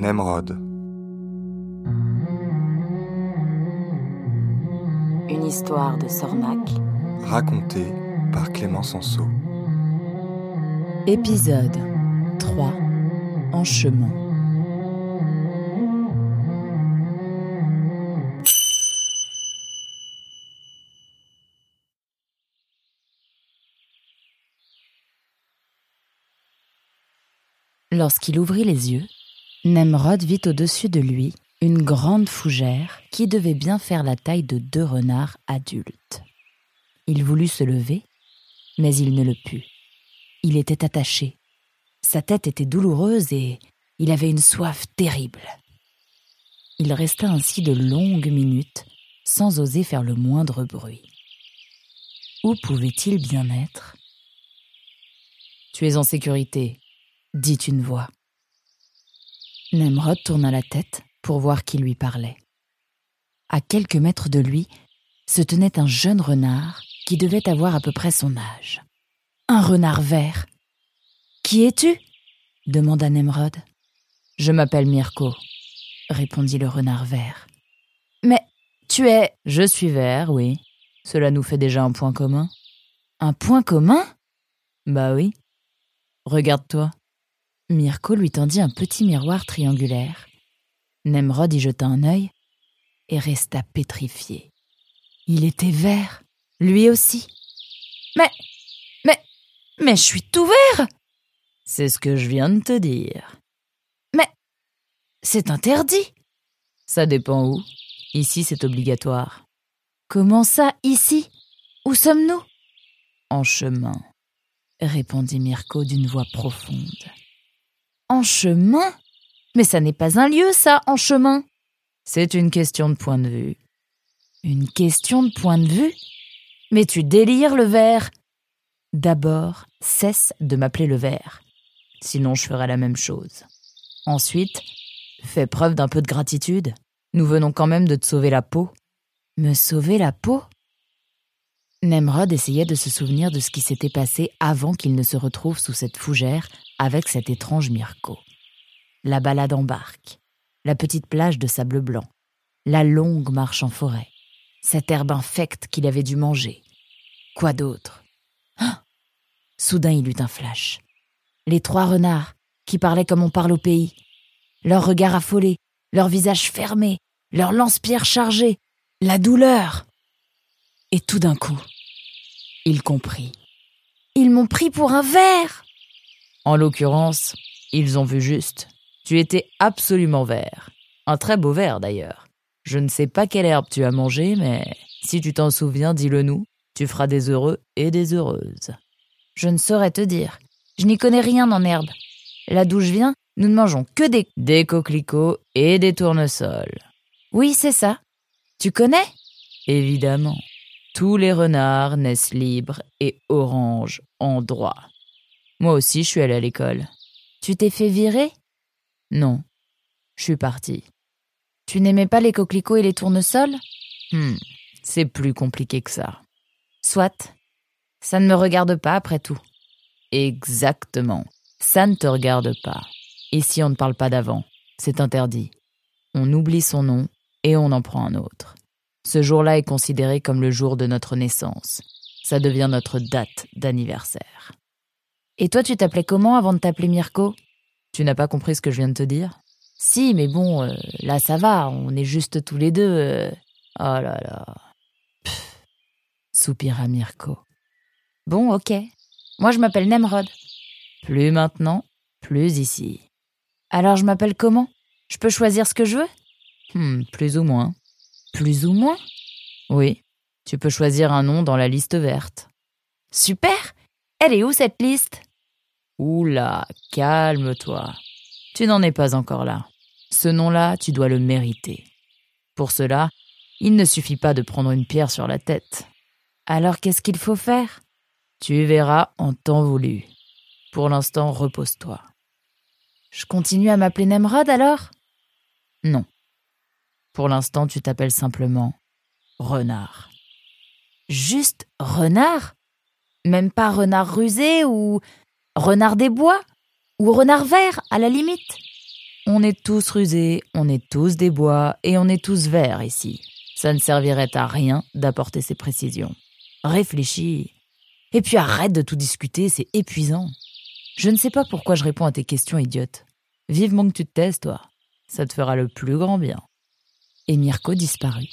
Nemrod. Une histoire de Sornac. Racontée par Clément Sanso. Épisode 3 En chemin. Lorsqu'il ouvrit les yeux, Nemrod vit au-dessus de lui une grande fougère qui devait bien faire la taille de deux renards adultes. Il voulut se lever, mais il ne le put. Il était attaché. Sa tête était douloureuse et il avait une soif terrible. Il resta ainsi de longues minutes sans oser faire le moindre bruit. Où pouvait-il bien être? Tu es en sécurité, dit une voix. Nemrod tourna la tête pour voir qui lui parlait. À quelques mètres de lui se tenait un jeune renard qui devait avoir à peu près son âge. Un renard vert. Qui es-tu? demanda Nemrod. Je m'appelle Mirko, répondit le renard vert. Mais tu es. Je suis vert, oui. Cela nous fait déjà un point commun. Un point commun Bah oui. Regarde-toi. Mirko lui tendit un petit miroir triangulaire. Nemrod y jeta un œil et resta pétrifié. Il était vert, lui aussi. Mais, mais, mais je suis tout vert C'est ce que je viens de te dire. Mais, c'est interdit Ça dépend où. Ici, c'est obligatoire. Comment ça, ici? Où sommes-nous? En chemin, répondit Mirko d'une voix profonde. En chemin Mais ça n'est pas un lieu, ça, en chemin. C'est une question de point de vue. Une question de point de vue? Mais tu délires, le verre. D'abord, cesse de m'appeler le verre. Sinon, je ferai la même chose. Ensuite, fais preuve d'un peu de gratitude. Nous venons quand même de te sauver la peau. Me sauver la peau? Nemrod essayait de se souvenir de ce qui s'était passé avant qu'il ne se retrouve sous cette fougère avec cet étrange Mirko. La balade en barque, la petite plage de sable blanc, la longue marche en forêt, cette herbe infecte qu'il avait dû manger. Quoi d'autre? Ah Soudain il eut un flash. Les trois renards, qui parlaient comme on parle au pays, leurs regards affolés, leurs visages fermés, leurs lance-pierres chargées, la douleur. Et tout d'un coup, il comprit. Ils m'ont pris pour un verre. En l'occurrence, ils ont vu juste. Tu étais absolument vert. Un très beau verre d'ailleurs. Je ne sais pas quelle herbe tu as mangé, mais si tu t'en souviens, dis-le nous. Tu feras des heureux et des heureuses. Je ne saurais te dire. Je n'y connais rien en herbe. Là d'où je viens, nous ne mangeons que des... Des coquelicots et des tournesols. Oui, c'est ça. Tu connais? Évidemment. Tous les renards naissent libres et oranges en droit. Moi aussi, je suis allé à l'école. Tu t'es fait virer? Non. Je suis parti. Tu n'aimais pas les coquelicots et les tournesols? Hmm, c'est plus compliqué que ça. Soit. Ça ne me regarde pas après tout. Exactement. Ça ne te regarde pas. Ici, on ne parle pas d'avant? C'est interdit. On oublie son nom et on en prend un autre. Ce jour-là est considéré comme le jour de notre naissance. Ça devient notre date d'anniversaire. Et toi, tu t'appelais comment avant de t'appeler Mirko? Tu n'as pas compris ce que je viens de te dire? Si, mais bon, euh, là ça va, on est juste tous les deux. euh. Oh là là. Pff, soupira Mirko. Bon, ok. Moi, je m'appelle Nemrod. Plus maintenant, plus ici. Alors, je m'appelle comment? Je peux choisir ce que je veux? Hmm, plus ou moins. Plus ou moins? Oui. Tu peux choisir un nom dans la liste verte. Super Elle est où cette liste? Oula, calme-toi. Tu n'en es pas encore là. Ce nom-là, tu dois le mériter. Pour cela, il ne suffit pas de prendre une pierre sur la tête. Alors qu'est-ce qu'il faut faire? Tu verras en temps voulu. Pour l'instant, repose-toi. Je continue à m'appeler Nemrod alors? Non. Pour l'instant, tu t'appelles simplement Renard. Juste Renard? Même pas Renard rusé ou Renard des bois Ou Renard vert, à la limite On est tous rusés, on est tous des bois et on est tous verts ici. Ça ne servirait à rien d'apporter ces précisions. Réfléchis. Et puis arrête de tout discuter, c'est épuisant. Je ne sais pas pourquoi je réponds à tes questions idiotes. Vivement que tu te taises, toi. Ça te fera le plus grand bien. Et Mirko disparut.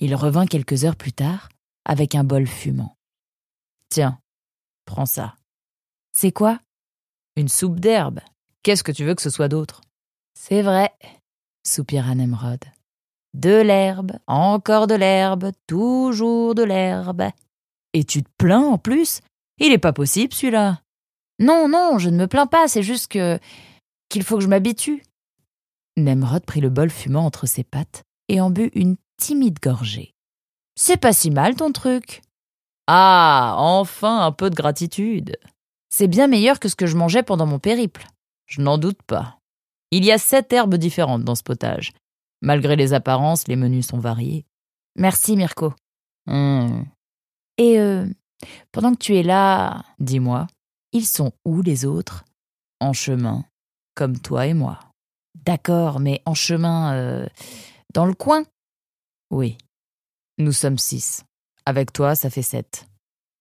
Il revint quelques heures plus tard avec un bol fumant. Tiens, prends ça. C'est quoi? Une soupe d'herbe. Qu'est-ce que tu veux que ce soit d'autre? C'est vrai, soupira Nemrod. De l'herbe, encore de l'herbe, toujours de l'herbe. Et tu te plains en plus? Il est pas possible celui-là. Non, non, je ne me plains pas, c'est juste que. qu'il faut que je m'habitue. Nemrod prit le bol fumant entre ses pattes et en but une timide gorgée. C'est pas si mal ton truc. Ah, enfin un peu de gratitude. C'est bien meilleur que ce que je mangeais pendant mon périple. Je n'en doute pas. Il y a sept herbes différentes dans ce potage. Malgré les apparences, les menus sont variés. Merci, Mirko. Hmm. Et euh, pendant que tu es là, dis-moi, ils sont où les autres? En chemin, comme toi et moi. D'accord, mais en chemin euh, dans le coin? Oui. Nous sommes six. Avec toi, ça fait sept.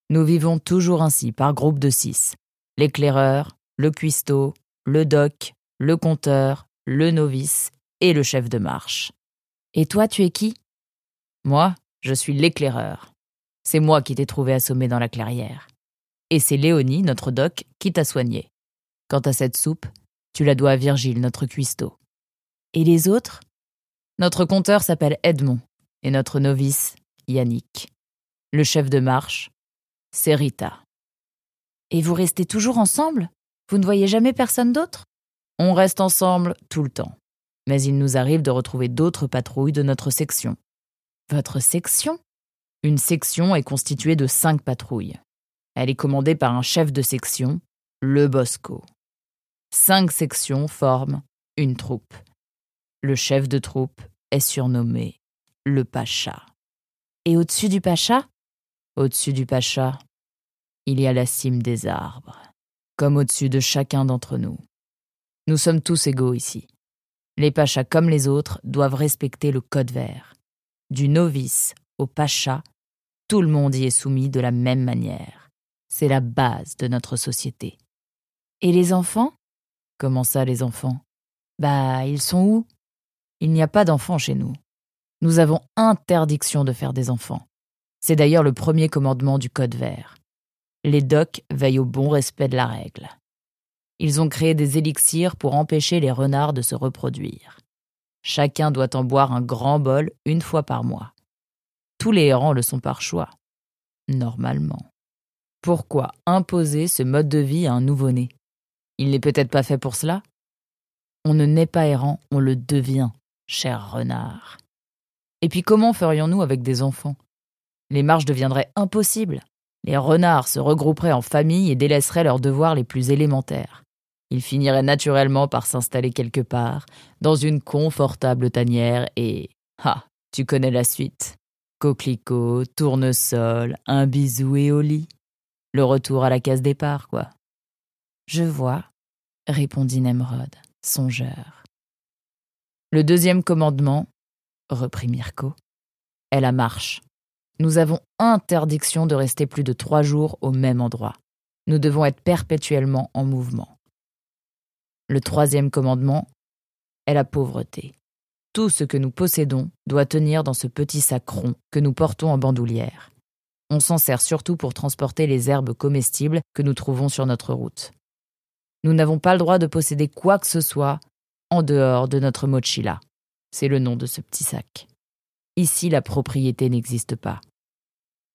Nous vivons toujours ainsi, par groupe de six. L'éclaireur, le cuistot, le doc, le compteur, le novice et le chef de marche. Et toi, tu es qui? Moi, je suis l'éclaireur. C'est moi qui t'ai trouvé assommé dans la clairière. Et c'est Léonie, notre doc, qui t'a soigné. Quant à cette soupe, tu la dois à Virgile, notre cuistot. Et les autres? Notre compteur s'appelle Edmond, et notre novice, Yannick. Le chef de marche, c'est Rita. Et vous restez toujours ensemble? Vous ne voyez jamais personne d'autre? On reste ensemble tout le temps. Mais il nous arrive de retrouver d'autres patrouilles de notre section. Votre section? Une section est constituée de cinq patrouilles. Elle est commandée par un chef de section, le Bosco. Cinq sections forment une troupe. Le chef de troupe est surnommé le Pacha. Et au-dessus du Pacha Au-dessus du Pacha, il y a la cime des arbres, comme au-dessus de chacun d'entre nous. Nous sommes tous égaux ici. Les Pachas, comme les autres, doivent respecter le code vert. Du novice au Pacha, tout le monde y est soumis de la même manière. C'est la base de notre société. Et les enfants? Comment ça, les enfants? Bah, ils sont où? Il n'y a pas d'enfants chez nous. Nous avons interdiction de faire des enfants. C'est d'ailleurs le premier commandement du Code vert. Les docs veillent au bon respect de la règle. Ils ont créé des élixirs pour empêcher les renards de se reproduire. Chacun doit en boire un grand bol une fois par mois. Tous les errants le sont par choix. Normalement. Pourquoi imposer ce mode de vie à un nouveau-né? Il n'est peut-être pas fait pour cela? On ne naît pas errant, on le devient, cher renard. Et puis comment ferions-nous avec des enfants? Les marches deviendraient impossibles. Les renards se regrouperaient en famille et délaisseraient leurs devoirs les plus élémentaires. Ils finiraient naturellement par s'installer quelque part, dans une confortable tanière, et. Ah, tu connais la suite. Coquelicot, tournesol, un bisou et au lit. Le retour à la case départ, quoi. Je vois, répondit Nemrod, songeur. Le deuxième commandement, reprit Mirko, est la marche. Nous avons interdiction de rester plus de trois jours au même endroit. Nous devons être perpétuellement en mouvement. Le troisième commandement est la pauvreté. Tout ce que nous possédons doit tenir dans ce petit sac rond que nous portons en bandoulière. On s'en sert surtout pour transporter les herbes comestibles que nous trouvons sur notre route. Nous n'avons pas le droit de posséder quoi que ce soit en dehors de notre mochila. C'est le nom de ce petit sac. Ici, la propriété n'existe pas.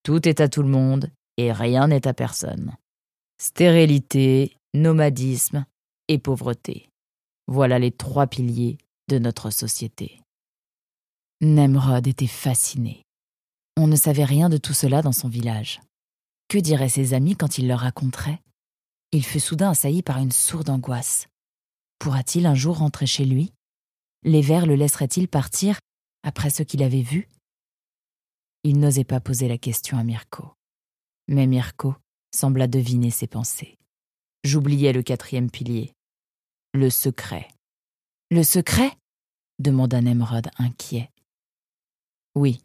Tout est à tout le monde et rien n'est à personne. Stérilité, nomadisme et pauvreté. Voilà les trois piliers de notre société. Nemrod était fasciné. On ne savait rien de tout cela dans son village. Que diraient ses amis quand il leur raconterait? Il fut soudain assailli par une sourde angoisse. Pourra-t-il un jour rentrer chez lui? Les vers le laisseraient-ils partir après ce qu'il avait vu? Il n'osait pas poser la question à Mirko. Mais Mirko sembla deviner ses pensées. J'oubliais le quatrième pilier. Le secret. Le secret? demanda Nemrod inquiet. Oui,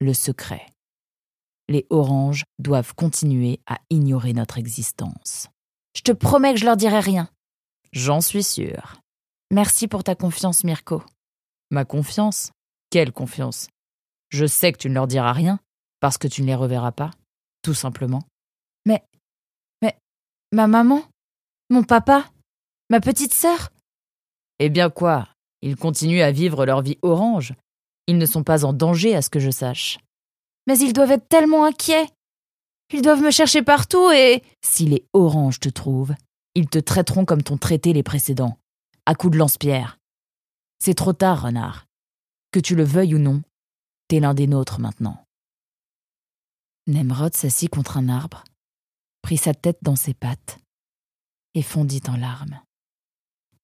le secret. Les oranges doivent continuer à ignorer notre existence. Je te promets que je leur dirai rien. J'en suis sûr. Merci pour ta confiance, Mirko. Ma confiance? Quelle confiance? Je sais que tu ne leur diras rien, parce que tu ne les reverras pas, tout simplement. Mais. Mais. Ma maman Mon papa Ma petite sœur Eh bien quoi Ils continuent à vivre leur vie orange. Ils ne sont pas en danger à ce que je sache. Mais ils doivent être tellement inquiets. Ils doivent me chercher partout et. Si les oranges te trouvent, ils te traiteront comme t'ont traité les précédents à coups de lance-pierre. C'est trop tard, renard. Que tu le veuilles ou non, l'un des nôtres maintenant. Nemrod s'assit contre un arbre, prit sa tête dans ses pattes et fondit en larmes.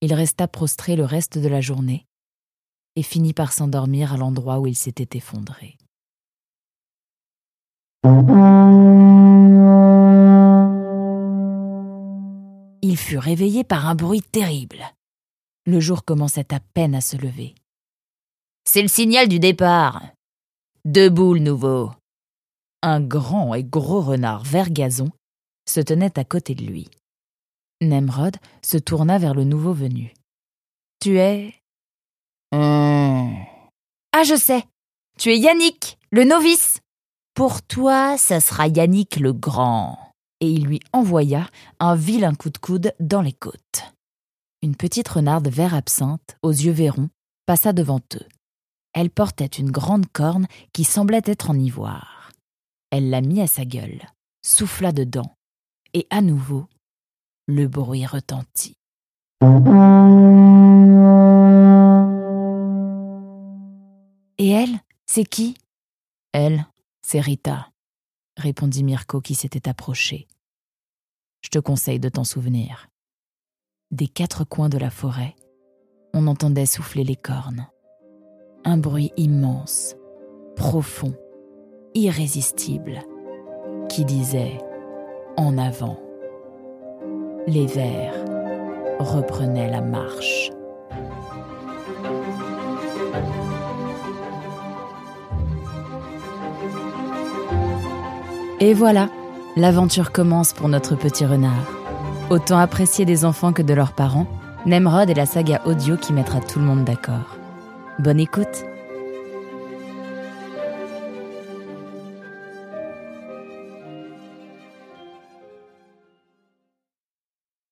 Il resta prostré le reste de la journée et finit par s'endormir à l'endroit où il s'était effondré. Il fut réveillé par un bruit terrible. Le jour commençait à peine à se lever. C'est le signal du départ. Debout le nouveau. Un grand et gros renard vert gazon se tenait à côté de lui. Nemrod se tourna vers le nouveau venu. Tu es. Hum. Ah, je sais. Tu es Yannick, le novice. Pour toi, ça sera Yannick le grand. Et il lui envoya un vilain coup de coude dans les côtes une petite renarde vert absinthe, aux yeux verrons, passa devant eux. Elle portait une grande corne qui semblait être en ivoire. Elle la mit à sa gueule, souffla dedans, et à nouveau, le bruit retentit. Et elle, c'est qui? Elle, c'est Rita, répondit Mirko qui s'était approché. Je te conseille de t'en souvenir des quatre coins de la forêt, on entendait souffler les cornes. Un bruit immense, profond, irrésistible, qui disait En avant. Les vers reprenaient la marche. Et voilà, l'aventure commence pour notre petit renard. Autant apprécié des enfants que de leurs parents, Nemrod est la saga audio qui mettra tout le monde d'accord. Bonne écoute